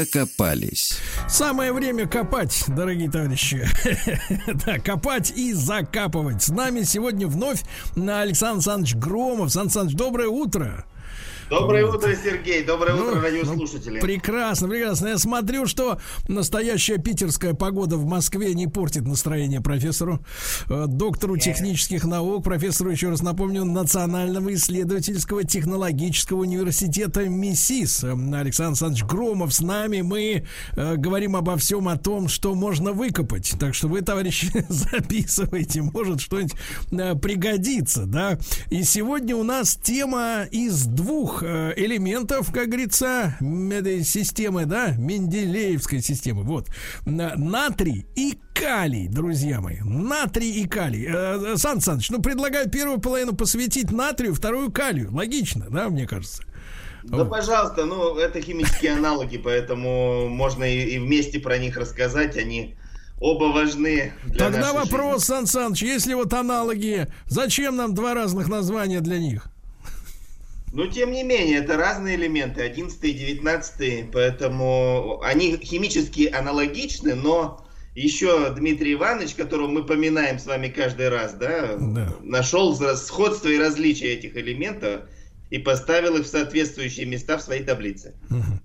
Докопались. Самое время копать, дорогие товарищи. да, копать и закапывать. С нами сегодня вновь Александр Александрович Громов. Александр Александрович, доброе утро. Доброе утро, Сергей. Доброе ну, утро, радиослушатели. Ну, прекрасно, прекрасно. Я смотрю, что настоящая питерская погода в Москве не портит настроение профессору, э, доктору Нет. технических наук, профессору, еще раз напомню, Национального исследовательского технологического университета МИСИС. Александр Александрович Громов с нами. Мы э, говорим обо всем о том, что можно выкопать. Так что вы, товарищи, записывайте. Может, что-нибудь э, пригодится, да. И сегодня у нас тема из двух Э, элементов, как говорится, этой системы, да, Менделеевской системы. Вот. Натрий и калий, друзья мои. Натрий и калий. Э, Сан Саныч, ну, предлагаю первую половину посвятить натрию, вторую калию. Логично, да, мне кажется? Да, вот. пожалуйста, ну, это химические аналоги, поэтому можно и, и вместе про них рассказать, они оба важны. Для Тогда вопрос, жизни. Сан Саныч, если вот аналоги, зачем нам два разных названия для них? Но тем не менее, это разные элементы, 11 и 19, поэтому они химически аналогичны, но еще Дмитрий Иванович, которого мы поминаем с вами каждый раз, да, да. нашел сходство и различия этих элементов и поставил их в соответствующие места в своей таблице.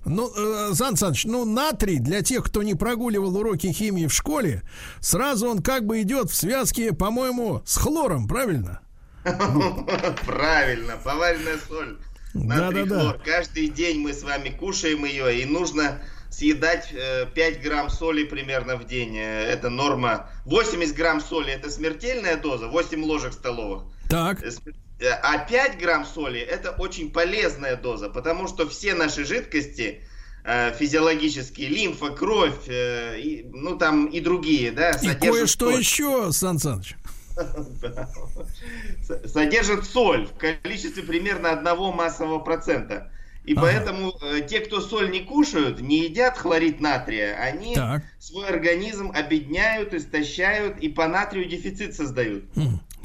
Ну, э, Сан Саныч, ну, натрий, для тех, кто не прогуливал уроки химии в школе, сразу он как бы идет в связке, по-моему, с хлором, правильно? Правильно, поваренная соль. Да, да, да. Каждый день мы с вами кушаем ее, и нужно съедать 5 э, грамм соли примерно в день. Э, это норма. 80 грамм соли это смертельная доза, 8 ложек столовых. Так. Э, а 5 грамм соли это очень полезная доза, потому что все наши жидкости физиологические, лимфа, кровь, и, ну там и другие, да, И кое-что еще, Сан Саныч. Содержит соль в количестве примерно одного массового процента. И ага. поэтому э, те, кто соль не кушают, не едят хлорид натрия, они так. свой организм обедняют, истощают и по натрию дефицит создают.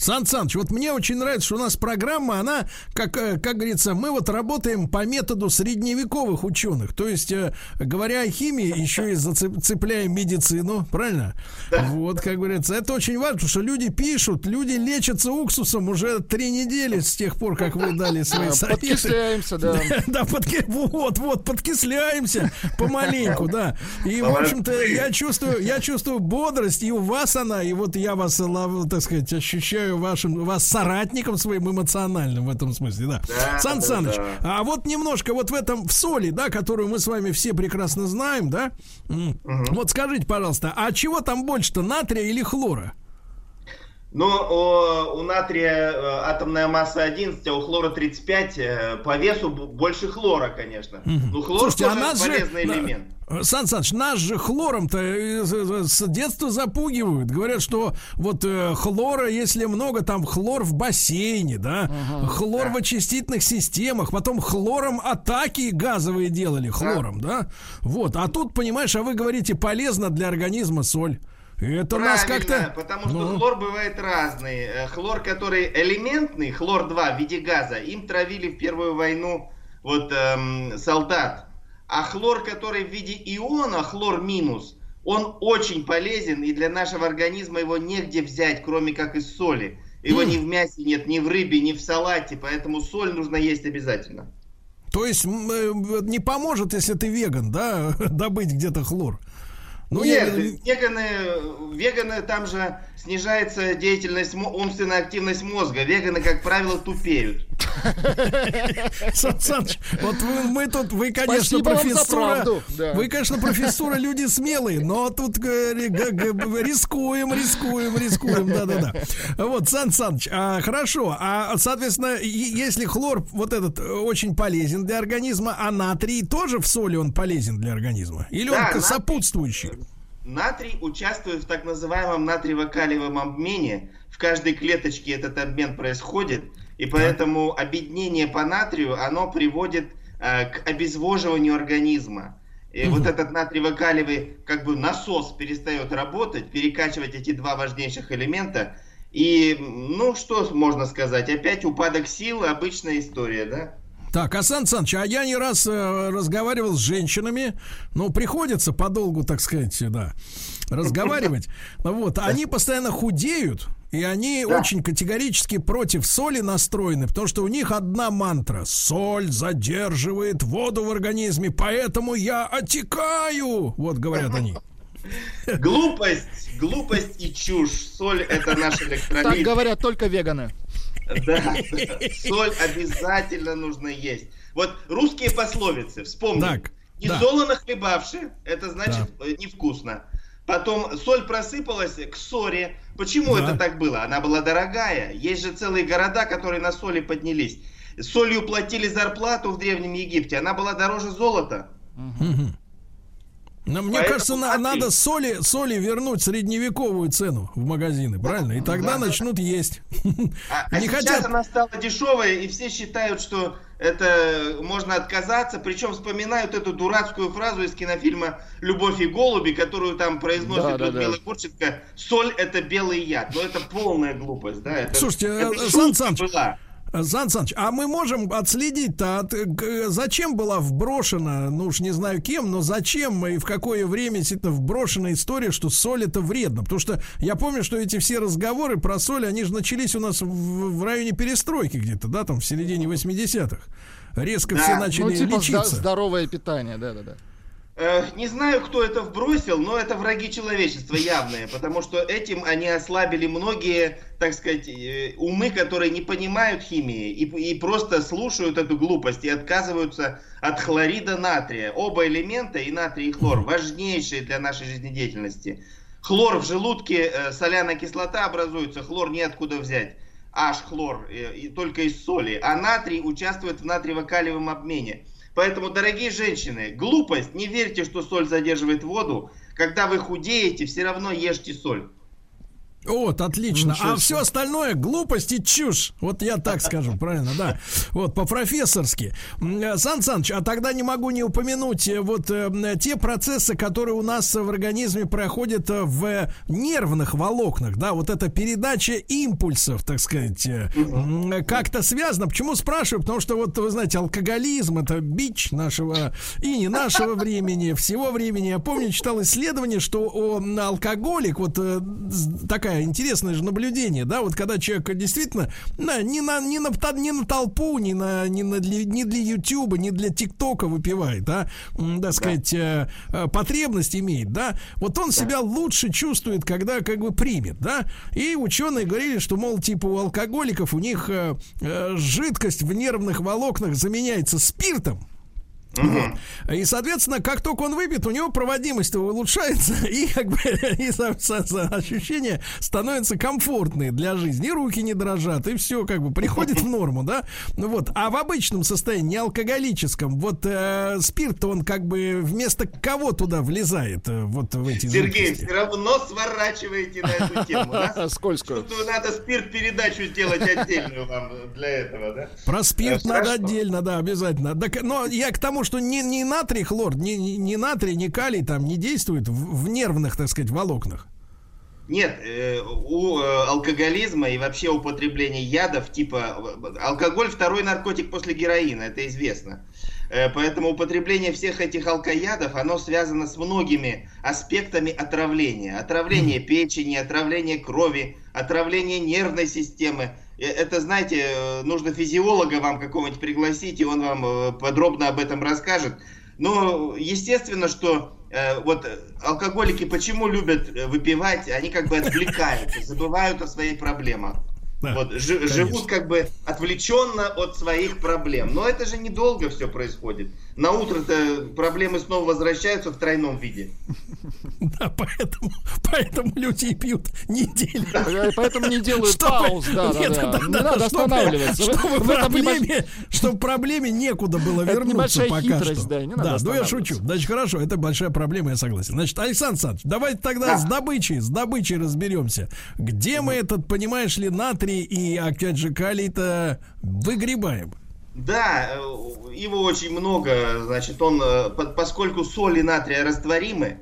Сан Саныч, вот мне очень нравится, что у нас программа, она, как, э, как говорится, мы вот работаем по методу средневековых ученых. То есть, э, говоря о химии, еще и зацепляем медицину, правильно? Да. Вот, как говорится, это очень важно, потому что люди пишут, люди лечатся уксусом уже три недели с тех пор, как вы дали свои советы. Подкисляемся, да. Да, подки... вот, вот, подкисляемся помаленьку, да. И, в общем-то, я чувствую, я чувствую бодрость, и у вас она, и вот я вас, так сказать, ощущаю считаю вашим, вас соратником своим эмоциональным в этом смысле, да. да Сан да, Саныч, да. а вот немножко вот в этом, в соли, да, которую мы с вами все прекрасно знаем, да, угу. вот скажите, пожалуйста, а чего там больше-то, натрия или хлора? Ну, у, у натрия э, атомная масса 11, а у хлора 35. Э, по весу больше хлора, конечно. Угу. Ну, хлор Слушайте, тоже а полезный же, элемент. Сан Саныч, нас же хлором-то э, с детства запугивают. Говорят, что вот э, хлора, если много, там хлор в бассейне, да, uh хлор да. в очистительных системах, потом хлором атаки газовые делали, хлором, да. да. Вот, а тут, понимаешь, а вы говорите, полезно для организма соль. Это Правильно, нас как-то... потому что ну... хлор бывает разный. Э, хлор, который элементный, хлор-2 в виде газа, им травили в Первую войну вот эм, солдат. А хлор, который в виде иона, хлор минус, он очень полезен, и для нашего организма его негде взять, кроме как из соли. Его mm. ни в мясе нет, ни в рыбе, ни в салате, поэтому соль нужно есть обязательно. То есть э, не поможет, если ты веган, да, добыть где-то хлор? Ну, Нет, я... веганы, веганы, там же снижается деятельность, умственная активность мозга. Веганы, как правило, тупеют. Сан Саныч, вот вы, мы тут, вы, конечно, Спасибо вам за профессура, правду, да. вы, конечно, профессура, люди смелые, но тут э, ри- г- г- рискуем, рискуем, рискуем, да-да-да. Вот, Сан Саныч, а, хорошо, а, соответственно, если хлор вот этот э, очень полезен для организма, а натрий тоже в соли он полезен для организма? Или он Да, к- натрий- сопутствующий? Натрий участвует в так называемом натриево-калиевом обмене. В каждой клеточке этот обмен происходит, и поэтому объединение по натрию, оно приводит э, к обезвоживанию организма. И вот этот натриево-калиевый как бы насос перестает работать, перекачивать эти два важнейших элемента. И, ну, что можно сказать? Опять упадок сил, обычная история, да? Так, а Сан Саныч, а я не раз э, разговаривал с женщинами, ну, приходится подолгу, так сказать, да, разговаривать. Вот, они постоянно худеют, и они Да. очень категорически против соли настроены, потому что у них одна мантра. Соль задерживает воду в организме, поэтому я отекаю. Вот, говорят они. Глупость, глупость и чушь. Соль это наш Так электролит. говорят только веганы. Да, соль обязательно нужно есть. Вот русские пословицы, вспомни. Так, Не да. солоно хлебавши, это значит э, невкусно. Потом соль просыпалась к ссоре. Почему Да. это так было? Она была дорогая. Есть же целые города, которые на соли поднялись. Солью платили зарплату в Древнем Египте. Она была дороже золота. Мгм. Но мне Поэтому кажется, на- надо соли, соли вернуть средневековую цену в магазины, правильно? И тогда Да. начнут есть. А, а Не сейчас хотят она стала дешевая, и все считают, что это можно отказаться. Причем вспоминают эту дурацкую фразу из кинофильма «Любовь и голуби», которую там произносит Да, да, Людмила да. Гурченко. Соль – это белый яд. Но это полная глупость, да? Это, Слушайте, это э, Сан Саныч, была. Сан Саныч, а мы можем отследить-то, от, зачем была вброшена, ну уж не знаю кем, но зачем и в какое время действительно вброшена история, что соль это вредно? Потому что я помню, что эти все разговоры про соль, они же начались у нас в, в районе перестройки где-то, да, там в середине 80-х. Резко Да, все ну, начали Ну, типа лечиться. здоровое питание, да-да-да. Э, Не знаю, кто это вбросил, но это враги человечества явные, потому что этим они ослабили многие, так сказать, э, умы, которые не понимают химии и, и просто слушают эту глупость и отказываются от хлорида натрия. Оба элемента, и натрий, и хлор, важнейшие для нашей жизнедеятельности. Хлор в желудке, э, соляная кислота образуется, хлор неоткуда взять. Аж хлор, э, и только из соли. А натрий участвует в натриево-калиевом обмене. Поэтому, дорогие женщины, глупость, не верьте, что соль задерживает воду. Когда вы худеете, все равно ешьте соль. Вот, отлично. Ничего А все остальное глупость и чушь. Вот я так скажу, правильно, да. Вот, по-профессорски. Э, Сан Саныч, а тогда не могу не упомянуть э, вот э, те процессы, которые у нас в организме проходят в нервных волокнах, да, вот эта передача импульсов, так сказать, э, как-то связано. Почему спрашиваю? Потому что вот, вы знаете, алкоголизм это бич нашего и не нашего времени, всего времени. Я помню, читал исследование, что о, алкоголик, вот э, з- такая интересное же наблюдение, да, вот когда человек действительно на, не, на, не, на, не на толпу, не, на, не, на, для- не для Ютуба, не для ТикТока выпивает, да, так сказать, э, э, потребность имеет, да, вот он себя лучше чувствует, когда как бы примет, да, и ученые говорили, что, мол, типа у алкоголиков у них э, жидкость в нервных волокнах заменяется спиртом, вот. И, соответственно, как только он выпьет, у него проводимость улучшается, и как бы и ощущения становятся комфортные для жизни. И руки не дрожат, и все как бы приходит в норму, да? Ну вот. А в обычном состоянии, не алкоголическом, вот э, спирт, он как бы вместо кого туда влезает э, вот в эти Сергей, жидкости? все равно сворачиваете на эту тему. да? Скользкую. Надо спирт-передачу сделать отдельную вам для этого, да? Про спирт Э, надо отдельно, да, обязательно. Но я к тому, что ни, ни натрий, хлор, ни, ни, ни натрий, ни калий там не действует в, в нервных, так сказать, волокнах. Нет, э, у э, алкоголизма и вообще употребления ядов, типа э, алкоголь второй наркотик после героина, это известно. Поэтому употребление всех этих алкоядов, оно связано с многими аспектами отравления. Отравление печени, отравление крови, отравление нервной системы. Э, Это, знаете, э, нужно физиолога вам какого-нибудь пригласить, и он вам э, подробно об этом расскажет. Но естественно, что э, вот алкоголики почему любят выпивать, они как бы отвлекаются, забывают о своих проблемах. Да, вот жи- живут как бы отвлеченно от своих проблем. Но это же недолго все происходит. На утро-то проблемы снова возвращаются в тройном виде. Да, поэтому, поэтому люди и пьют недели. Да, поэтому не делают чтобы, пауз, да, нет, да, да. Не да, надо чтобы, останавливаться. Чтобы, в, проблеме, чтобы проблеме некуда было вернуться пока хитрость, что. Да, не надо да ну я шучу. Значит, хорошо, это большая проблема, я согласен. Значит, Александр Александрович, давайте тогда да. с добычей, с добычей разберемся. Где мы этот, понимаешь ли, натрий и, опять же, калий-то выгребаем? Да, э, его очень много, значит, он, э, поскольку соли натрия растворимы,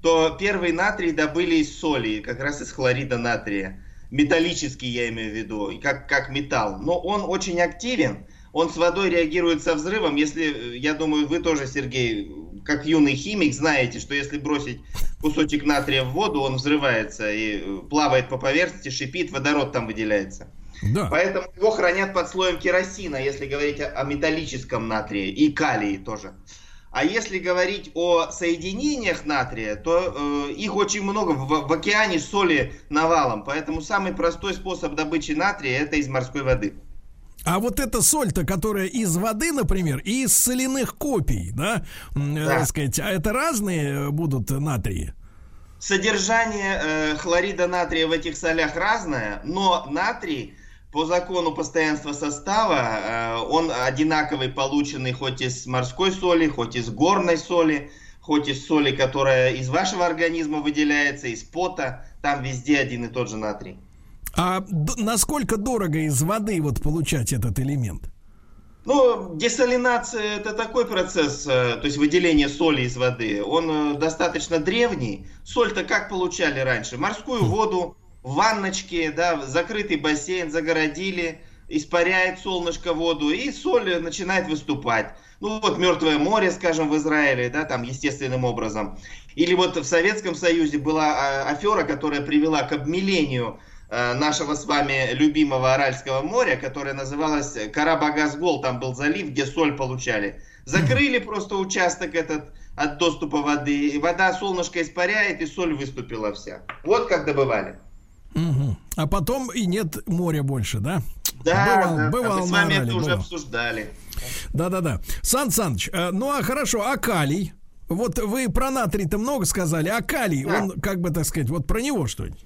то первый натрий добыли из соли, как раз из хлорида натрия. Металлический я имею в виду, как, как металл. Но он очень активен, он с водой реагирует со взрывом. Если, я думаю, вы тоже, Сергей, как юный химик, знаете, что если бросить кусочек натрия в воду, он взрывается и э, плавает по поверхности, шипит, водород там выделяется. Да. Поэтому его хранят под слоем керосина, если говорить о, металлическом натрии и калии тоже. А если говорить о соединениях натрия, то э, их очень много в, в океане соли навалом. Поэтому самый простой способ добычи натрия это из морской воды. А вот эта соль-то, которая из воды, например, и из соляных копий, да, да. так сказать, а это разные э, будут натрии? Содержание э, хлорида натрия в этих солях разное, но натрий по закону постоянства состава э, он одинаковый, полученный хоть из морской соли, хоть из горной соли, хоть из соли, которая из вашего организма выделяется, из пота, там везде один и тот же натрий. А насколько дорого из воды вот получать этот элемент? Ну, десалинация это такой процесс, э, то есть выделение соли из воды. Он э, достаточно древний. Соль-то как получали раньше? Морскую воду, ванночки, да, закрытый бассейн загородили, испаряет солнышко воду, и соль начинает выступать. Ну вот Мертвое море, скажем, в Израиле, да, там естественным образом. Или вот в Советском Союзе была а, афера, которая привела к обмелению Э, нашего с вами любимого Аральского моря, которое называлось Карабагазгол, там был залив, где соль получали. Закрыли просто участок этот от доступа воды, и вода солнышко испаряет, и соль выступила вся. Вот как добывали. Угу. А потом и нет моря больше, да? Да, бывал, да, бывал мы с вами это уже обсуждали. Да-да-да. Сан Саныч, э, ну а хорошо, а калий? Вот вы про натрий-то много сказали, а калий, да. он, как бы так сказать, вот про него что-нибудь?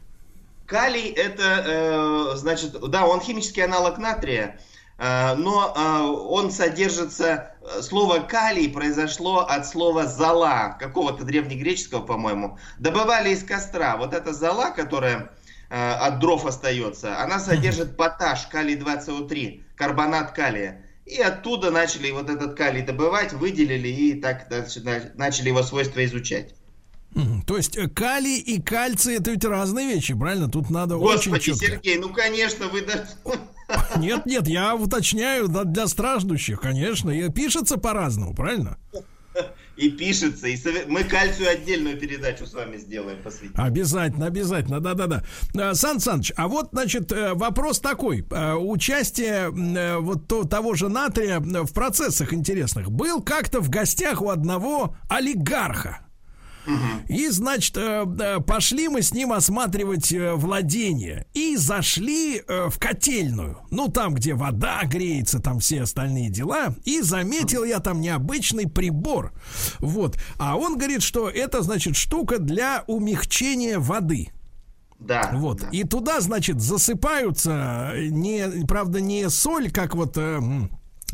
Калий это, э, значит, да, он химический аналог натрия, э, но э, он содержится, слово калий произошло от слова зала, какого-то древнегреческого, по-моему. Добывали из костра. Вот эта зала, которая от дров остается, она содержит поташ, калий-2СО3, карбонат калия. И оттуда начали вот этот калий добывать, выделили и так начали его свойства изучать. То есть э, калий и кальций это ведь разные вещи, правильно? Тут надо Господи, очень четко. Сергей, ну конечно, вы даже... Нет, нет, я уточняю для страждущих, конечно. И пишется по-разному, правильно? И пишется. И совет... Мы кальцию отдельную передачу с вами сделаем. Посвятим. Обязательно, обязательно. Да-да-да. Э, Сан Саныч, а вот, значит, э, вопрос такой. Участие вот того же натрия в процессах интересных. Был как-то в гостях у одного олигарха. И, значит, э, пошли мы с ним осматривать э, владение. И зашли э, в котельную. Ну, там, где вода греется, там все остальные дела. И заметил я там необычный прибор. Вот. А он говорит, что это, значит, штука для умягчения воды. Да. Вот. Да. И туда, значит, засыпаются не, правда, не соль, как вот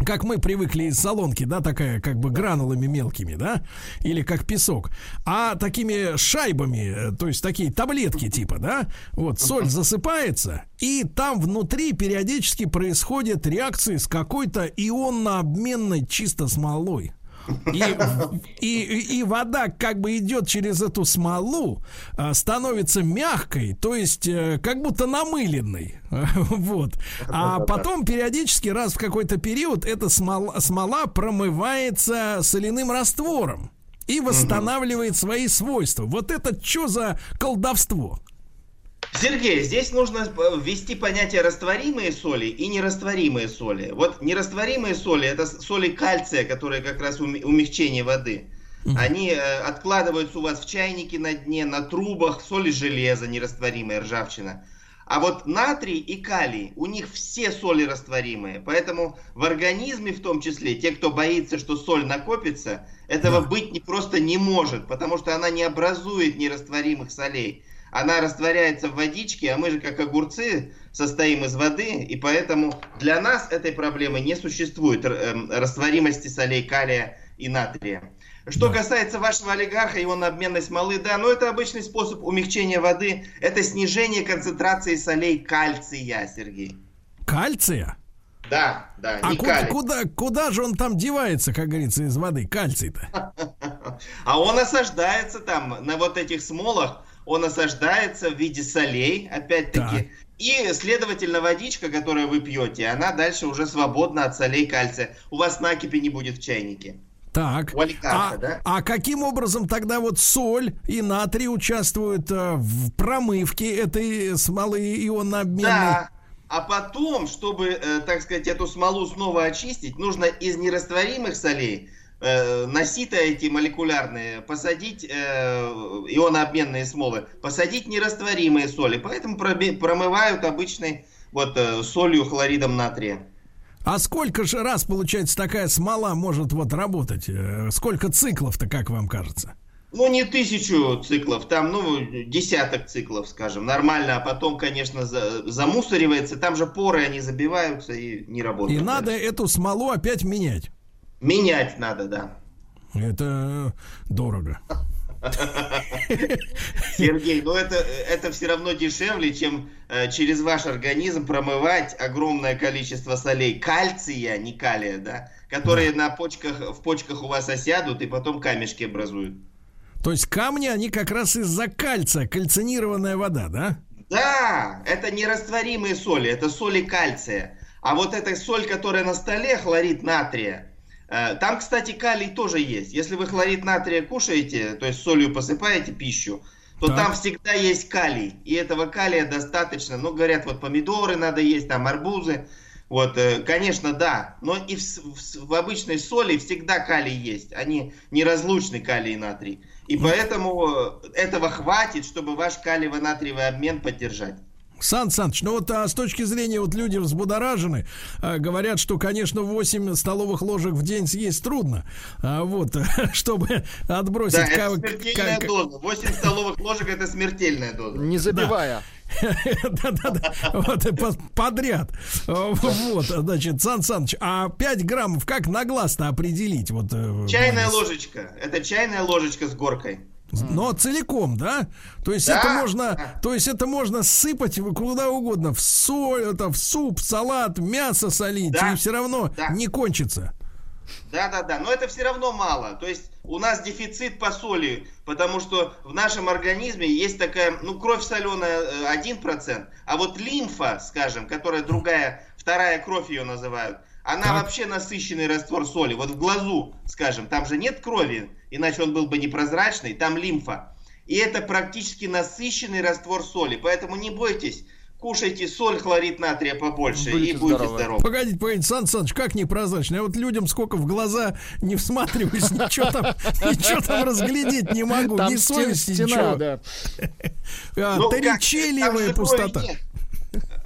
как мы привыкли из солонки, да, такая как бы гранулами мелкими, да, или как песок, а такими шайбами, то есть такие таблетки типа, да, вот соль засыпается, и там внутри периодически происходят реакции с какой-то ионно-обменной чисто смолой. И, и, и вода как бы идет через эту смолу, а, становится мягкой, то есть э, как будто намыленной. Вот. А потом периодически раз в какой-то период эта смола, смола промывается соляным раствором и восстанавливает свои свойства. Вот это что за колдовство? Сергей, здесь нужно ввести понятие растворимые соли и нерастворимые соли. Вот нерастворимые соли это соли кальция, которые как раз умягчение воды. Они э, откладываются у вас в чайнике на дне, на трубах, соли железа, нерастворимая ржавчина. А вот натрий и калий, у них все соли растворимые. Поэтому в организме в том числе, те, кто боится, что соль накопится, этого да. быть не, просто не может, потому что она не образует нерастворимых солей. Она растворяется в водичке, а мы же как огурцы состоим из воды, и поэтому для нас этой проблемы не существует эм, растворимости солей калия и натрия. Что да. касается вашего олигарха, его на обменной смолы, да, но это обычный способ умягчения воды. Это снижение концентрации солей кальция, Сергей. Кальция? Да, да, а куда, куда, куда же он там девается, как говорится, из воды, кальций-то? А он осаждается там, на вот этих смолах, он осаждается в виде солей, опять-таки. И, следовательно, водичка, которую вы пьете, она дальше уже свободна от солей кальция. У вас накипи не будет в чайнике. Так. а, да? а каким образом тогда вот соль и натрий участвуют э, в промывке этой смолы ионообменной? Да. А потом, чтобы, э, так сказать, эту смолу снова очистить, нужно из нерастворимых солей на сито эти молекулярные посадить э, ионообменные смолы, посадить нерастворимые соли. Поэтому промывают обычной вот э, солью хлоридом натрия. А сколько же раз, получается, такая смола может вот работать? Э, сколько циклов-то, как вам кажется? Ну, не тысячу циклов, там, ну, десяток циклов, скажем, нормально, а потом, конечно, за, замусоривается, там же поры, они забиваются и не работают. И надо эту смолу опять менять? Менять надо, да. Это дорого. Сергей, ну это, это все равно дешевле, чем э, через ваш организм промывать огромное количество солей. Кальция, не калия, да? Которые да. на почках, в почках у вас осядут и потом камешки образуют. То есть камни, они как раз из-за кальция, кальцинированная вода, да? Да, это нерастворимые соли, это соли кальция. А вот эта соль, которая на столе, хлорид натрия, Э, там, кстати, калий тоже есть. Если вы хлорид натрия кушаете, то есть солью посыпаете пищу, то так. там всегда есть калий. И этого калия достаточно. Ну, говорят, вот помидоры надо есть, там арбузы. Вот, э, конечно, да. Но и в, в, в обычной соли всегда калий есть. Они неразлучны, калий и натрий. И поэтому этого хватит, чтобы ваш калиево-натриевый обмен поддержать. Сан Саныч, ну вот а с точки зрения вот люди взбудоражены, а, говорят, что, конечно, 8 столовых ложек в день съесть трудно, а, вот, чтобы отбросить... Да, это смертельная как... доза. 8 столовых ложек это смертельная доза. Не забивая. Да-да-да, вот подряд. Вот, значит, Сан Саныч, а 5 граммов как на глаз-то определить? Вот, э, чайная ложечка. Это чайная ложечка с горкой. Но целиком, да? То есть да. это можно, то есть это можно сыпать куда угодно, в соль, это в суп, салат, мясо солить, да. и все равно да. не кончится. Да, да, да, но это все равно мало. То есть у нас дефицит по соли, потому что в нашем организме есть такая, ну, кровь соленая 1%, э, а вот лимфа, скажем, которая другая, вторая кровь ее называют, она так. вообще насыщенный раствор соли. Вот в глазу, скажем, там же нет крови, иначе он был бы непрозрачный, там лимфа. И это практически насыщенный раствор соли. Поэтому не бойтесь, кушайте соль, хлорид натрия побольше будете и будете здоровы. здоровы. Погодите, погодите, Сан Саныч, как непрозрачно? Я вот людям сколько в глаза не всматриваюсь, ничего там, ничего там разглядеть не могу, там ни совести, ничего. Да. А, ну, пустота. Нет.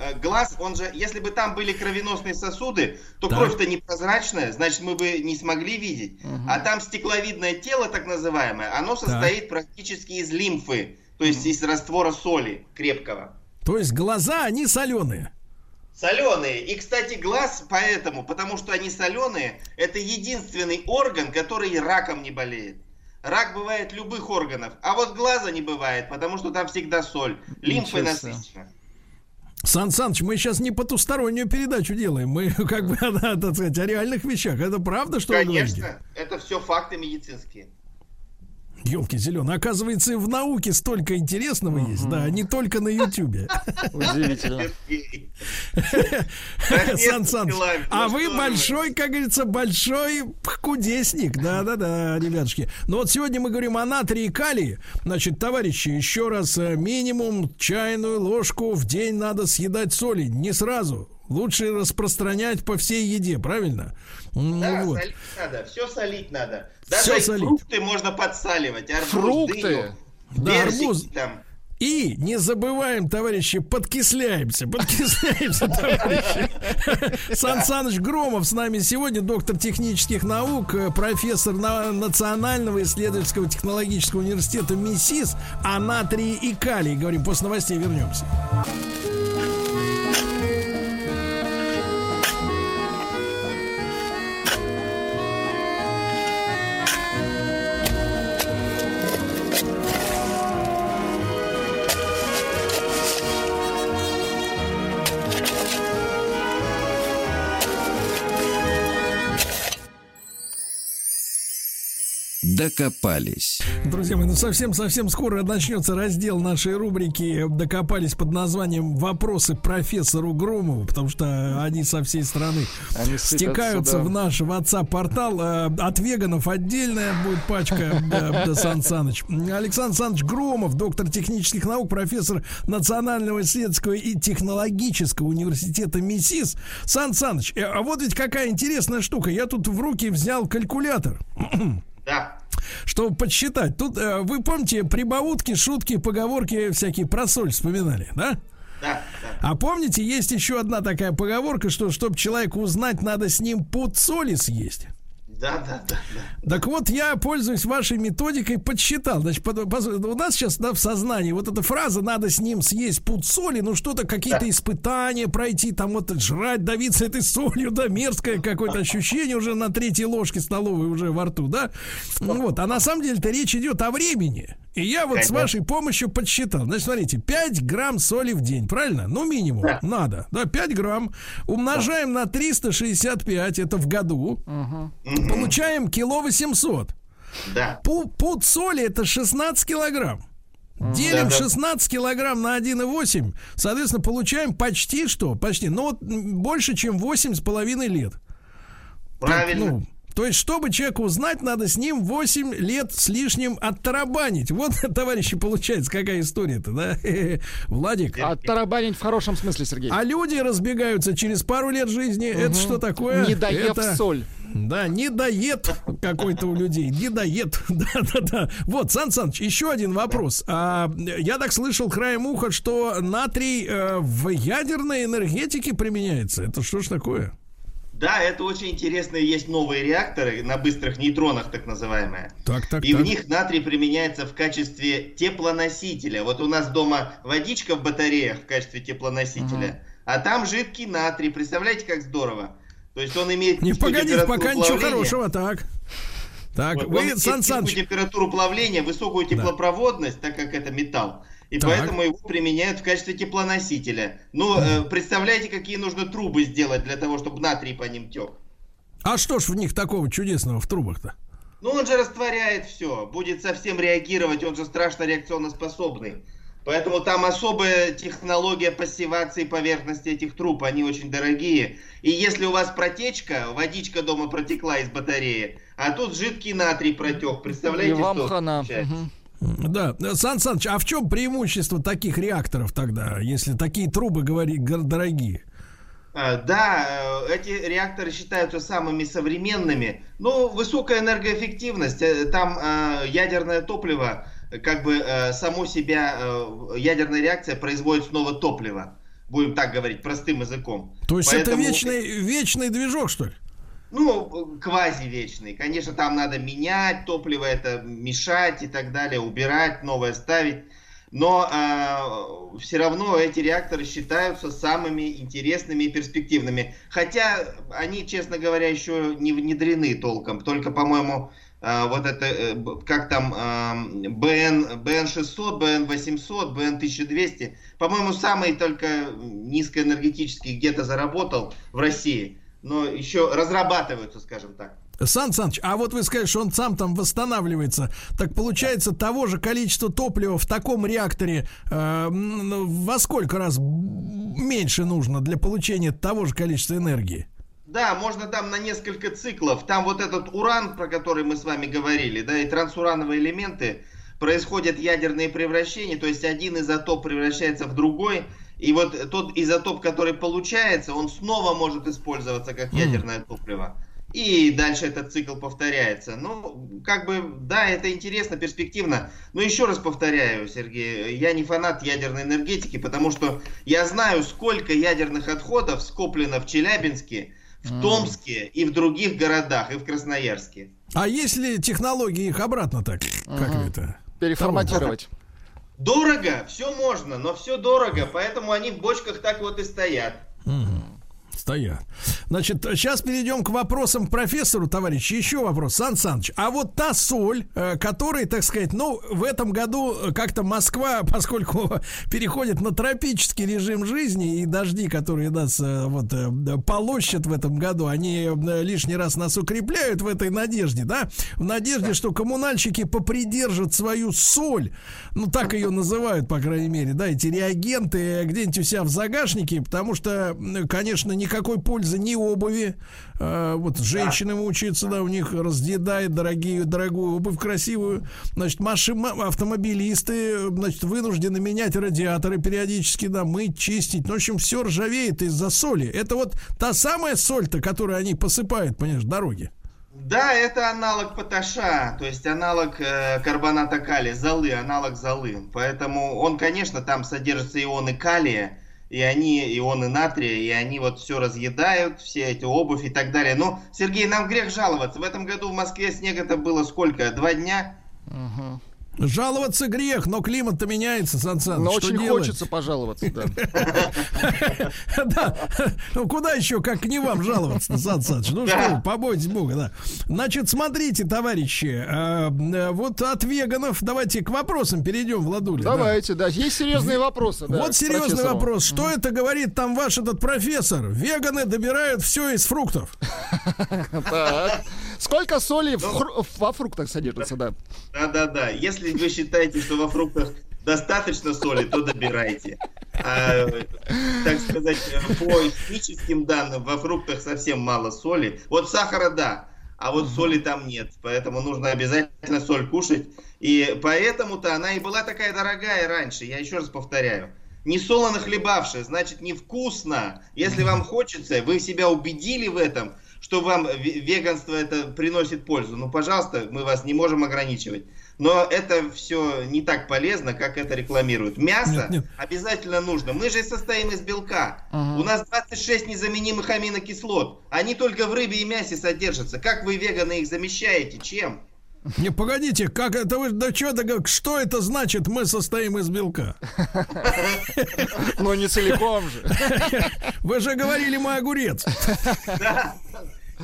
Э, глаз, он же, если бы там были кровеносные сосуды, то да. кровь-то непрозрачная, значит, мы бы не смогли видеть. Угу. А там стекловидное тело, так называемое, оно состоит да. практически из лимфы, то есть угу. из раствора соли крепкого. То есть глаза, они соленые. Соленые. И, кстати, глаз поэтому, потому что они соленые, это единственный орган, который раком не болеет. Рак бывает любых органов, а вот глаза не бывает, потому что там всегда соль. Лимфой насыщена. Сан Саныч, мы сейчас не потустороннюю передачу делаем. Мы как бы, так сказать, о реальных вещах. Это правда, что Конечно, вы говорите? это все факты медицинские. Елки зеленые. Оказывается, и в науке столько интересного uh-huh. есть, да, не только на Ютубе. Удивительно. Сан Саныч, а вы большой, как говорится, большой кудесник. Да-да-да, ребятушки. Но вот сегодня мы говорим о натрии и калии. Значит, товарищи, еще раз, э, минимум чайную ложку в день надо съедать соли. Не сразу. Лучше распространять по всей еде, правильно? Да, вот. солить надо, все солить надо. Даже все солить. фрукты можно подсаливать. Арбуз, фрукты? Дыню, да, арбуз. Там. И не забываем, товарищи, подкисляемся, подкисляемся, товарищи. Сан Саныч Громов с нами сегодня, доктор технических наук, профессор Национального исследовательского технологического университета МИСИС о натрии и калии. Говорим, после новостей вернемся. Докопались. Друзья мои, ну совсем-совсем скоро начнется раздел нашей рубрики «Докопались» под названием «Вопросы профессору Громову», потому что они со всей страны они стекаются в наш WhatsApp-портал. Э, от веганов отдельная будет пачка, да, Сан Саныч. Александр Саныч Громов, доктор технических наук, профессор Национального исследовательского и технологического университета МИСИС. Сан Саныч, э, а вот ведь какая интересная штука. Я тут в руки взял калькулятор. Да чтобы подсчитать. Тут э, вы помните прибаутки, шутки, поговорки всякие про соль вспоминали, да? Да, да. А помните, есть еще одна такая поговорка, что чтобы человека узнать, надо с ним пуд соли съесть. Да, да, да, да. Так вот, я, пользуюсь вашей методикой, подсчитал. Значит, под, у нас сейчас да, в сознании вот эта фраза «надо с ним съесть пуд соли», ну что-то, какие-то да. испытания пройти, там вот жрать, давиться этой солью, да, мерзкое какое-то ощущение уже на третьей ложке столовой уже во рту, да. Вот, а на самом деле-то речь идет о времени. И я вот Конечно. с вашей помощью подсчитал. Значит, смотрите, 5 грамм соли в день, правильно? Ну, минимум да. надо. Да, 5 грамм. Умножаем да. на 365, это в году. Угу. Получаем кило 800. Да. Пуд соли это 16 килограмм. Делим да, 16 килограмм на 1,8. Соответственно, получаем почти что? Почти. Ну, вот больше, чем 8,5 лет. Правильно. Так, ну, то есть, чтобы человека узнать, надо с ним 8 лет с лишним оттарабанить. Вот, товарищи, получается, какая история-то, да? Владик. Оттарабанить в хорошем смысле, Сергей. А люди разбегаются через пару лет жизни. Угу. Это что такое? Не доев Это... соль. Да, не дает какой-то у людей, не дает. Да, да, да. Вот, Сан Саныч, еще один вопрос. А, я так слышал краем уха, что натрий э, в ядерной энергетике применяется. Это что ж такое? Да, это очень интересные есть новые реакторы на быстрых нейтронах, так называемые. Так, так, и так. в них натрий применяется в качестве теплоносителя. Вот у нас дома водичка в батареях в качестве теплоносителя, угу. а там жидкий натрий. Представляете, как здорово? То есть он имеет Не погоди, пока ничего хорошего, так. Так, вот, вы, Сан Саныч... температуру плавления, высокую теплопроводность, да. так как это металл. И так. поэтому его применяют в качестве теплоносителя. Ну, э, представляете, какие нужно трубы сделать для того, чтобы натрий по ним тек? А что ж в них такого чудесного в трубах-то? Ну, он же растворяет все, будет совсем реагировать, он же страшно реакционно способный. Поэтому там особая технология пассивации поверхности этих труб, они очень дорогие. И если у вас протечка, водичка дома протекла из батареи, а тут жидкий натрий протек, представляете, И вам что хана. Угу. Да, Сан Саныч, а в чем преимущество таких реакторов тогда, если такие трубы, говори, дорогие? А, да, э, эти реакторы считаются самыми современными. Но высокая энергоэффективность. Э, там э, ядерное топливо, как бы само себя, ядерная реакция производит снова топливо. Будем так говорить, простым языком. То есть Поэтому... это вечный, вечный движок, что ли? Ну, квази-вечный. Конечно, там надо менять топливо, это мешать и так далее, убирать, новое ставить. Но э, все равно эти реакторы считаются самыми интересными и перспективными. Хотя они, честно говоря, еще не внедрены толком. Только, по-моему, э, вот это, э, как там, э, БН, БН-600, БН-800, БН-1200, по-моему, самый только низкоэнергетический где-то заработал в России но еще разрабатываются, скажем так. Сан Саныч, а вот вы сказали, что он сам там восстанавливается. Так получается, того же количества топлива в таком реакторе э, во сколько раз меньше нужно для получения того же количества энергии? Да, можно там на несколько циклов. Там вот этот уран, про который мы с вами говорили, да, и трансурановые элементы, происходят ядерные превращения, то есть один изотоп превращается в другой, и вот тот изотоп, который получается, он снова может использоваться как ядерное топливо. и дальше этот цикл повторяется. Ну, как бы, да, это интересно, перспективно. Но еще раз повторяю, Сергей, я не фанат ядерной энергетики, потому что я знаю, сколько ядерных отходов скоплено в Челябинске, в Томске и в других городах, и в Красноярске. А есть ли технологии их обратно так? Как это? Переформатировать. Дорого, все можно, но все дорого, поэтому они в бочках так вот и стоят. Угу стоят. Значит, сейчас перейдем к вопросам профессору, товарищ. Еще вопрос, Сан Саныч. А вот та соль, э, которой, так сказать, ну, в этом году как-то Москва, поскольку переходит на тропический режим жизни, и дожди, которые нас э, вот э, полощат в этом году, они лишний раз нас укрепляют в этой надежде, да? В надежде, что коммунальщики попридержат свою соль, ну, так ее называют, по крайней мере, да, эти реагенты где-нибудь у себя в загашнике, потому что, конечно, не никакой пользы ни обуви. А, вот женщины учатся, да, у них разъедает дорогие, дорогую обувь красивую. Значит, машины, автомобилисты, значит, вынуждены менять радиаторы периодически, да, мыть, чистить. Ну, в общем, все ржавеет из-за соли. Это вот та самая соль-то, которую они посыпают, понимаешь, дороги. Да, это аналог поташа, то есть аналог э, карбоната калия, золы, аналог золы. Поэтому он, конечно, там содержатся ионы калия, и они ионы натрия, и они вот все разъедают, все эти обувь и так далее. Но, Сергей, нам грех жаловаться. В этом году в Москве снега-то было сколько? Два дня? Угу. Жаловаться грех, но климат-то меняется, Сан Саныч. Но очень делать? хочется пожаловаться, да. Да. Ну, куда еще, как не вам жаловаться, Сан Саныч? Ну что, побойтесь Бога, да. Значит, смотрите, товарищи, а, э, вот от веганов давайте к вопросам перейдем, Владуля. Давайте, да. Есть серьезные вопросы. Вот серьезный вопрос. Что это говорит там ваш этот профессор? Веганы добирают все из фруктов. Так. Сколько соли во фруктах содержится, да? Да-да-да. Если вы считаете, что во фруктах достаточно соли, то добирайте. А, так сказать, по химическим данным, во фруктах совсем мало соли. Вот сахара да, а вот соли там нет. Поэтому нужно обязательно соль кушать. И поэтому-то она и была такая дорогая раньше. Я еще раз повторяю. Не солоно хлебавшая, значит невкусно. Если вам хочется, вы себя убедили в этом, что вам веганство это приносит пользу. Ну, пожалуйста, мы вас не можем ограничивать но это все не так полезно, как это рекламируют. Мясо нет, нет. обязательно нужно. Мы же состоим из белка. Ага. У нас 26 незаменимых аминокислот. Они только в рыбе и мясе содержатся. Как вы, веганы, их замещаете? Чем? Не, погодите, как это вы, да что, да, что это значит, мы состоим из белка? Ну, не целиком же. Вы же говорили, мы огурец. Да.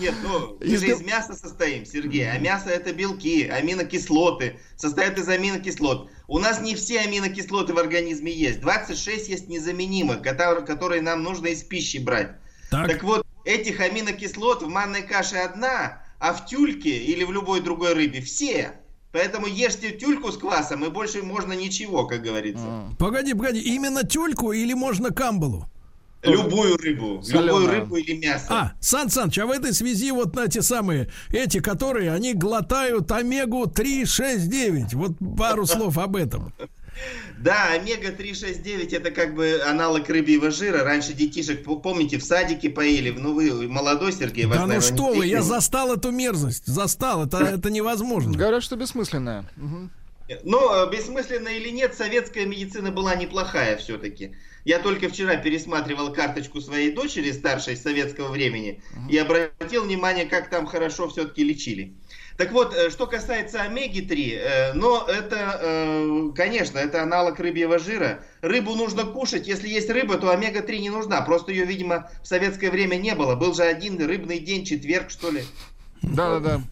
Нет, ну, мы из... же из мяса состоим, Сергей. А мясо это белки, аминокислоты. Состоят из аминокислот. У нас не все аминокислоты в организме есть. 26 есть незаменимых, которые, которые нам нужно из пищи брать. Так. так вот, этих аминокислот в манной каше одна, а в тюльке или в любой другой рыбе все. Поэтому ешьте тюльку с квасом, и больше можно ничего, как говорится. Погоди, погоди, именно тюльку или можно камбалу? Любую рыбу, Соленая. любую рыбу или мясо. А, Сан Саныч, а в этой связи вот на те самые, эти, которые, они глотают омегу-3, 6, 9. Вот пару слов об этом. Да, омега-369 это как бы аналог рыбьего жира. Раньше детишек, помните, в садике поили. Ну, вы молодой, Сергей, вас, Да ну что вы, я застал эту мерзость. Застал, это, это невозможно. Говорят, что бессмысленная. Угу. Но э, бессмысленно или нет, советская медицина была неплохая все-таки. Я только вчера пересматривал карточку своей дочери, старшей советского времени, и обратил внимание, как там хорошо все-таки лечили. Так вот, э, что касается омеги-3, э, но это, конечно, это аналог рыбьего жира. Рыбу нужно кушать. Если есть рыба, то омега-3 не нужна. Просто ее, видимо, в советское время не было. Был же один рыбный день, четверг, что ли. Да-да-да.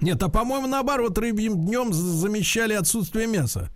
Нет, а по-моему, наоборот, рыбьим днем замещали отсутствие мяса.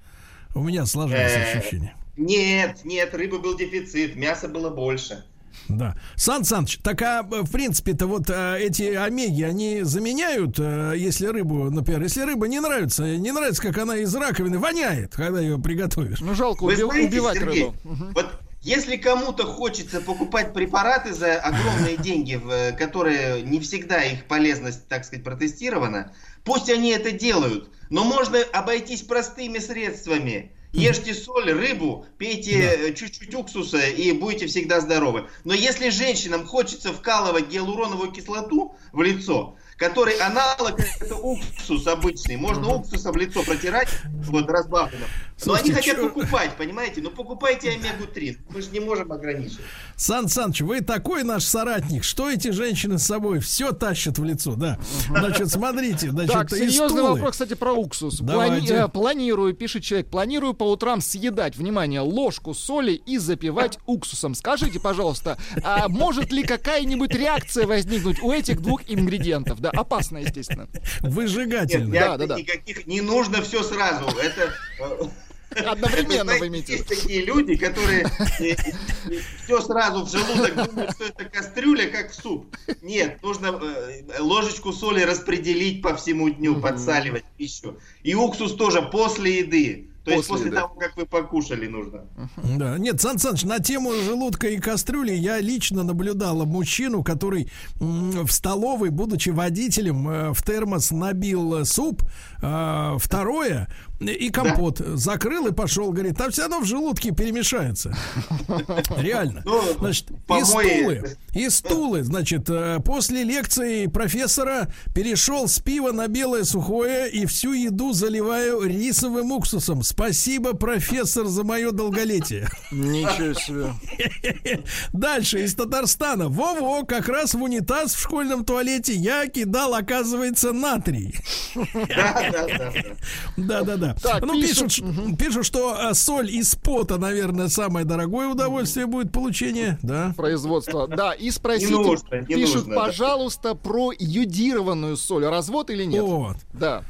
У меня сложилось э, ощущение. Нет, нет, рыбы был дефицит, мяса было больше. Да. Сан Саныч, так а в принципе-то вот а, эти омеги, они заменяют, а, если рыбу, например, если рыба не нравится, не нравится, как она из раковины воняет, когда ее приготовишь. Ну жалко Вы уби- знаете, убивать Сергей, рыбу. Вот если кому-то хочется покупать препараты за огромные деньги, которые не всегда их полезность, так сказать, протестирована, пусть они это делают. Но можно обойтись простыми средствами. Ешьте соль, рыбу, пейте да. чуть-чуть уксуса и будете всегда здоровы. Но если женщинам хочется вкалывать гиалуроновую кислоту в лицо, который аналог это уксус обычный. Можно уксусом в лицо протирать, вот разбавленным. Но Слушайте, они хотят чё... покупать, понимаете? Ну покупайте омегу-3. Мы же не можем ограничить. Сан Саныч, вы такой наш соратник. Что эти женщины с собой все тащат в лицо, да? Значит, смотрите. Значит, так, серьезный вопрос, кстати, про уксус. Плани... Э, планирую, пишет человек, планирую по утрам съедать, внимание, ложку соли и запивать уксусом. Скажите, пожалуйста, а может ли какая-нибудь реакция возникнуть у этих двух ингредиентов? Да, опасно, естественно. Выжигательно. Нет, да, да, да. Никаких не нужно все сразу. Это э, Одновременно вы имеете. Есть такие люди, которые все сразу в желудок думают, что это кастрюля, как суп. Нет, нужно э, ложечку соли распределить по всему дню, подсаливать пищу. И уксус тоже после еды. То после, есть после да. того, как вы покушали, нужно. Да, нет, Сан Саныч, на тему желудка и кастрюли я лично наблюдала мужчину, который в столовой, будучи водителем, э, в термос набил суп. А, второе, и компот да. закрыл и пошел, говорит, там все равно в желудке перемешается. Реально. Ну, значит, и стулы, и стулы, значит, э, после лекции профессора перешел с пива на белое сухое и всю еду заливаю рисовым уксусом. Спасибо, профессор, за мое долголетие. Ничего себе. Дальше из Татарстана. Во-во, как раз в унитаз в школьном туалете я кидал, оказывается, натрий. Да-да-да. Ну, пишут, пишут, что э, соль из пота, наверное, самое дорогое удовольствие будет получение. Да. Производство. Да, и спросите, пишут, пожалуйста, про юдированную соль. Развод или нет? Вот. Да.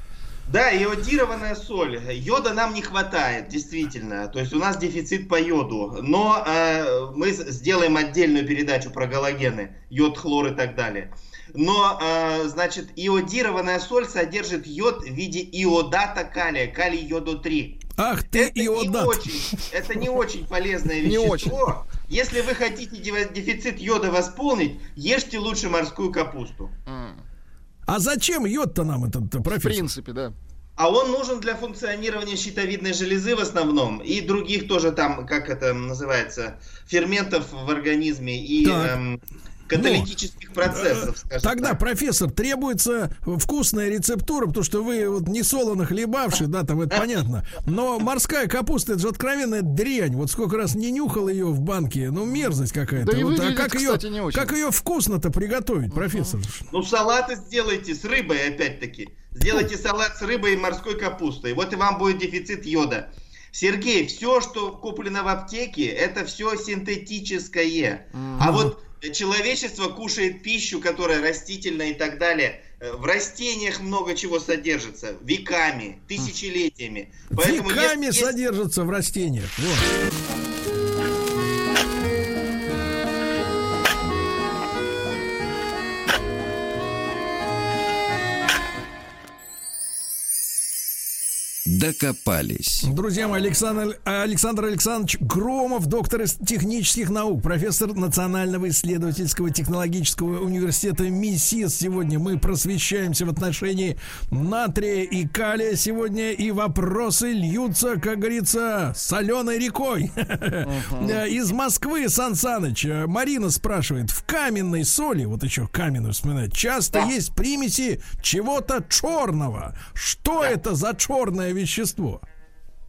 Да, йодированная соль. Йода нам не хватает, действительно. То есть у нас дефицит по йоду. Но э, мы сделаем отдельную передачу про галогены, йод, хлор и так далее. Но, э, значит, иодированная соль содержит йод в виде иодата калия, калий йоду 3. Ах ты это иодат. Не очень, это не очень полезное вещество. Не очень. Если вы хотите дефицит йода восполнить, ешьте лучше морскую капусту. А зачем йод-то нам этот профессор? В принципе, да. А он нужен для функционирования щитовидной железы в основном и других тоже там, как это называется, ферментов в организме и эм, каталитических ну, процессов. Тогда, так. профессор, требуется вкусная рецептура, потому что вы вот не солоно хлебавший, да, там это понятно. Но морская капуста, это же откровенная дрянь. Вот сколько раз не нюхал ее в банке, ну мерзость какая-то. Да вот, а как ее, как ее вкусно-то приготовить, профессор? Ну салаты сделайте с рыбой, опять-таки. Сделайте салат с рыбой и морской капустой. Вот и вам будет дефицит йода. Сергей, все, что куплено в аптеке, это все синтетическое. Mm-hmm. А вот человечество кушает пищу, которая растительная и так далее. Э, в растениях много чего содержится, веками, тысячелетиями. Поэтому веками если... содержится в растениях. Вот. Докопались. Друзья мои, Александр, Александр Александрович Громов, доктор технических наук, профессор Национального исследовательского технологического университета МИСИС. Сегодня мы просвещаемся в отношении натрия и калия сегодня, и вопросы льются, как говорится, соленой рекой. Из Москвы, Сан Саныч, Марина спрашивает, в каменной соли, вот еще каменную вспоминать, часто есть примеси чего-то черного. Что это за черное вещество.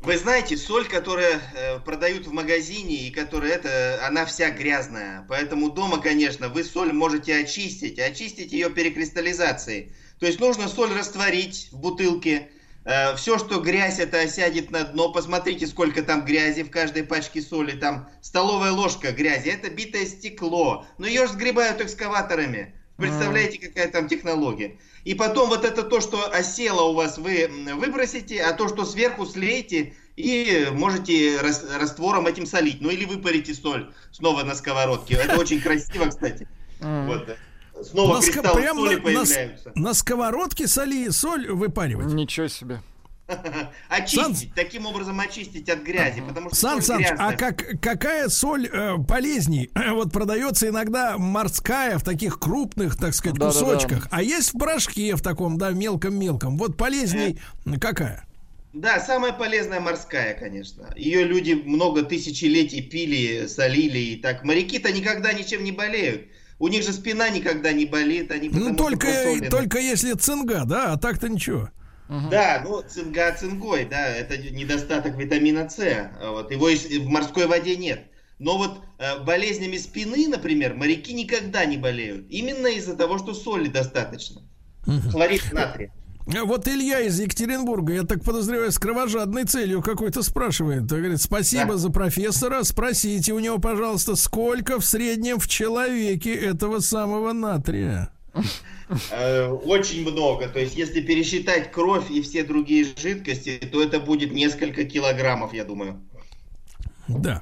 Вы знаете, соль, которую э, продают в магазине и которая это, она вся грязная. Поэтому дома, конечно, вы соль можете очистить, очистить ее перекристаллизацией. То есть нужно соль растворить в бутылке. Э, все, что грязь, это осядет на дно. Посмотрите, сколько там грязи в каждой пачке соли. Там столовая ложка грязи. Это битое стекло. Но ее же сгребают экскаваторами. Представляете, какая там технология? И потом вот это то, что осело у вас, вы выбросите, а то, что сверху слейте, и можете раствором этим солить. Ну или выпарите соль снова на сковородке. Это очень красиво, кстати. Вот. Снова на кристаллы соли появляются. На, на сковородке соли, соль выпаривать? Ничего себе. Очистить, Сан... таким образом очистить от грязи, потому что Сан Саныч, а как, какая соль э, полезней? Вот продается иногда морская в таких крупных, так сказать, да, кусочках, да, да. а есть в порошке в таком, да, мелком-мелком. Вот полезней э. какая? Да, самая полезная морская, конечно. Ее люди много тысячелетий пили, солили и так. Моряки-то никогда ничем не болеют. У них же спина никогда не болит, они Ну, только, только если цинга, да, а так-то ничего. Угу. Да, ну цинга цингой, да, это недостаток витамина С. Вот, его в морской воде нет. Но вот э, болезнями спины, например, моряки никогда не болеют. Именно из-за того, что соли достаточно. Угу. Хлорид натрия. Вот Илья из Екатеринбурга, я так подозреваю, с кровожадной целью какой-то спрашивает. Говорит, спасибо да. за профессора. Спросите у него, пожалуйста, сколько в среднем в человеке этого самого натрия? Э, очень много. То есть, если пересчитать кровь и все другие жидкости, то это будет несколько килограммов, я думаю. Да.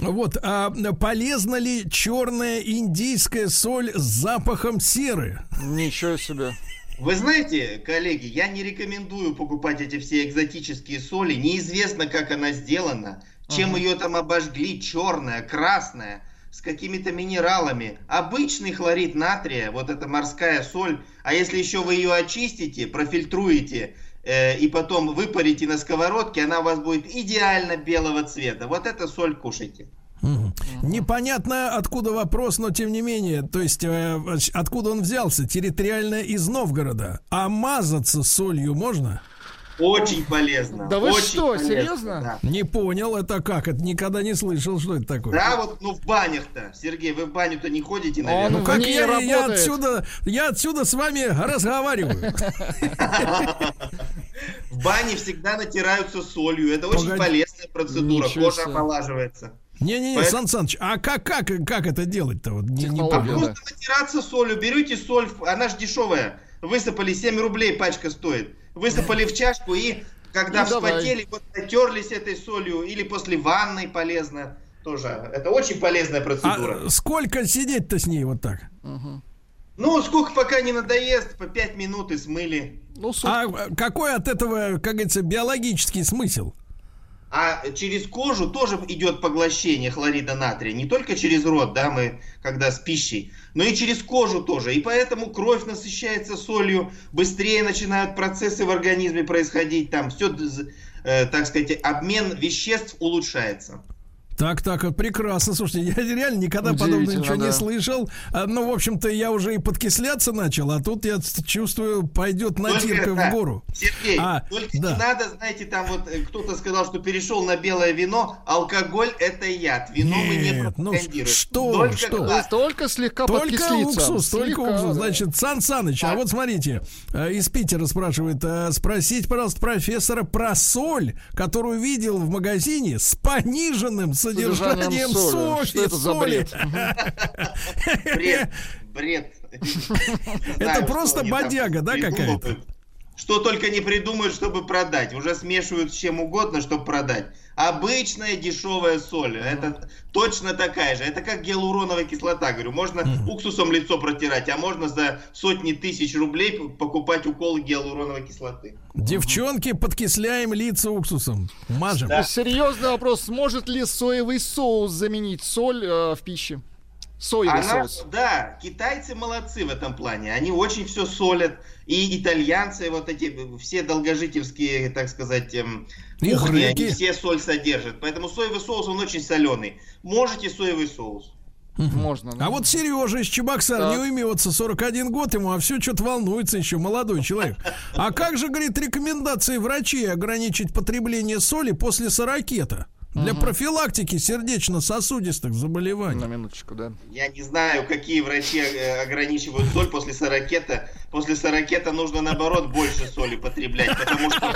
Вот, а полезна ли черная индийская соль с запахом серы? Ничего себе. Вы знаете, коллеги, я не рекомендую покупать эти все экзотические соли. Неизвестно, как она сделана, чем ага. ее там обожгли, черная, красная, с какими-то минералами. Обычный хлорид натрия, вот эта морская соль, а если еще вы ее очистите, профильтруете э, и потом выпарите на сковородке, она у вас будет идеально белого цвета. Вот эта соль кушайте. Угу. Непонятно, откуда вопрос, но тем не менее, то есть э, откуда он взялся? Территориально из Новгорода. А мазаться солью можно? Очень полезно. Да вы очень что, полезно, серьезно? Да. Не понял, это как? Это никогда не слышал, что это такое. Да, вот, ну в банях-то. Сергей, вы в баню-то не ходите, наверное. Он ну как я, я отсюда, я отсюда с вами разговариваю. В бане всегда натираются солью. Это очень полезная процедура. Кожа омолаживается. Не-не-не, Поэтому... Сан Саныч, а как, как, как это делать-то? Вот, не, не а просто натираться солью. Берете соль, она же дешевая. Высыпали 7 рублей, пачка стоит. Высыпали в чашку и когда и вспотели, вот натерлись этой солью, или после ванной полезно тоже. Это очень полезная процедура. А сколько сидеть-то с ней вот так? Угу. Ну, сколько пока не надоест, по 5 минут и смыли. Ну, а какой от этого, как говорится, биологический смысл? А через кожу тоже идет поглощение хлорида натрия. Не только через рот, да, мы когда с пищей, но и через кожу тоже. И поэтому кровь насыщается солью, быстрее начинают процессы в организме происходить, там все, э, так сказать, обмен веществ улучшается. Так, так, прекрасно. Слушайте, я реально никогда подобного ничего да. не слышал. А, ну, в общем-то, я уже и подкисляться начал, а тут я чувствую, пойдет натирка в гору. Сергей, а, только да. не надо, знаете, там вот э, кто-то сказал, что перешел на белое вино. Алкоголь это яд. Вино Нет, мы не ну, что, только что? Глаз. Только слегка Только уксус, только слегка, уксус. Значит, Сан Саныч, а вот смотрите, э, из Питера спрашивает, э, спросите, пожалуйста, профессора про соль, которую видел в магазине с пониженным содержанием соли. соли. Что это за бред? Бред. Бред. Это просто бодяга, да, какая-то? Что только не придумают, чтобы продать. Уже смешивают с чем угодно, чтобы продать. Обычная дешевая соль. Это точно такая же. Это как гиалуроновая кислота. Говорю, можно уксусом лицо протирать, а можно за сотни тысяч рублей покупать уколы гиалуроновой кислоты. Девчонки, подкисляем лица уксусом. Мажем. Да. Серьезный вопрос. Сможет ли соевый соус заменить соль э, в пище? Соевый Она, соус. Да, китайцы молодцы в этом плане. Они очень все солят. И итальянцы, вот эти все долгожительские, так сказать, эм, кухни, они все соль содержат. Поэтому соевый соус, он очень соленый. Можете соевый соус. Можно. Да. А вот Сережа из Чебоксар так. не уймется, 41 год ему, а все что-то волнуется еще, молодой человек. А как же, говорит, рекомендации врачей ограничить потребление соли после 40-то? Для угу. профилактики сердечно-сосудистых заболеваний. На минуточку, да. Я не знаю, какие врачи э, ограничивают соль после сорокета. После сорокета нужно, наоборот, больше соли потреблять, потому что...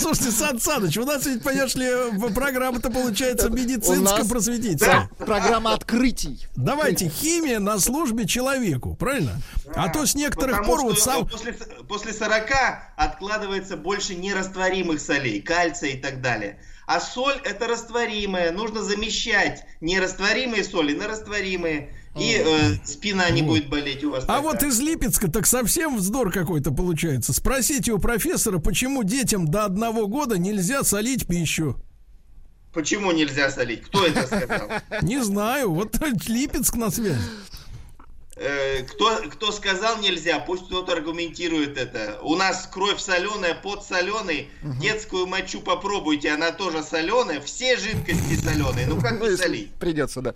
Слушайте, Сан Саныч, у нас ведь, понимаешь ли, программа-то получается медицинско-просветительская. Да, программа открытий. Давайте, химия на службе человеку, правильно? А то с некоторых пор вот сам... После, после 40 откладывается больше нерастворимых солей, кальция и так далее. А соль это растворимая, нужно замещать нерастворимые соли на растворимые. И э, спина не будет болеть у вас. А вот из Липецка так совсем вздор какой-то получается. Спросите у профессора, почему детям до одного года нельзя солить пищу. Почему нельзя солить? Кто это сказал? Не знаю. Вот Липецк на связи. Э, кто, кто сказал нельзя, пусть кто-то аргументирует это. У нас кровь соленая, под соленый. Угу. Детскую мочу попробуйте, она тоже соленая. Все жидкости соленые. Ну как ну, не солить? Придется, да.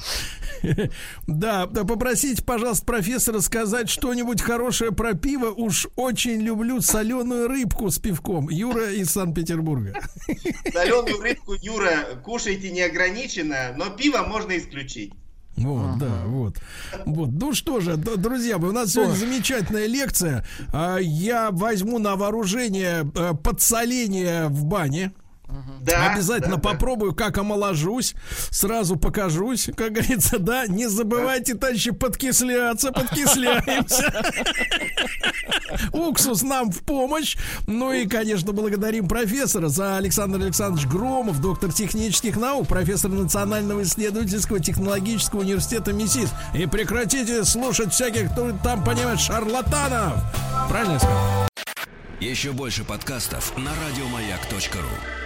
Да, попросите, пожалуйста, профессора сказать что-нибудь хорошее про пиво. Уж очень люблю соленую рыбку с пивком. Юра из Санкт-Петербурга. Соленую рыбку, Юра, кушайте неограниченно, но пиво можно исключить. Вот, ага. да, вот. Вот. Ну что же, друзья, у нас сегодня замечательная лекция. А, я возьму на вооружение э, подсоление в бане. Да, Обязательно да, попробую, да. как омоложусь. Сразу покажусь, как говорится, да. Не забывайте, товарищи, подкисляться, подкисляемся. Уксус нам в помощь. Ну и, конечно, благодарим профессора за Александр Александрович Громов, доктор технических наук, профессор Национального исследовательского технологического университета МИСИС. И прекратите слушать всяких, кто там понимает, шарлатанов. Правильно я сказал? Еще больше подкастов на радиомаяк.ру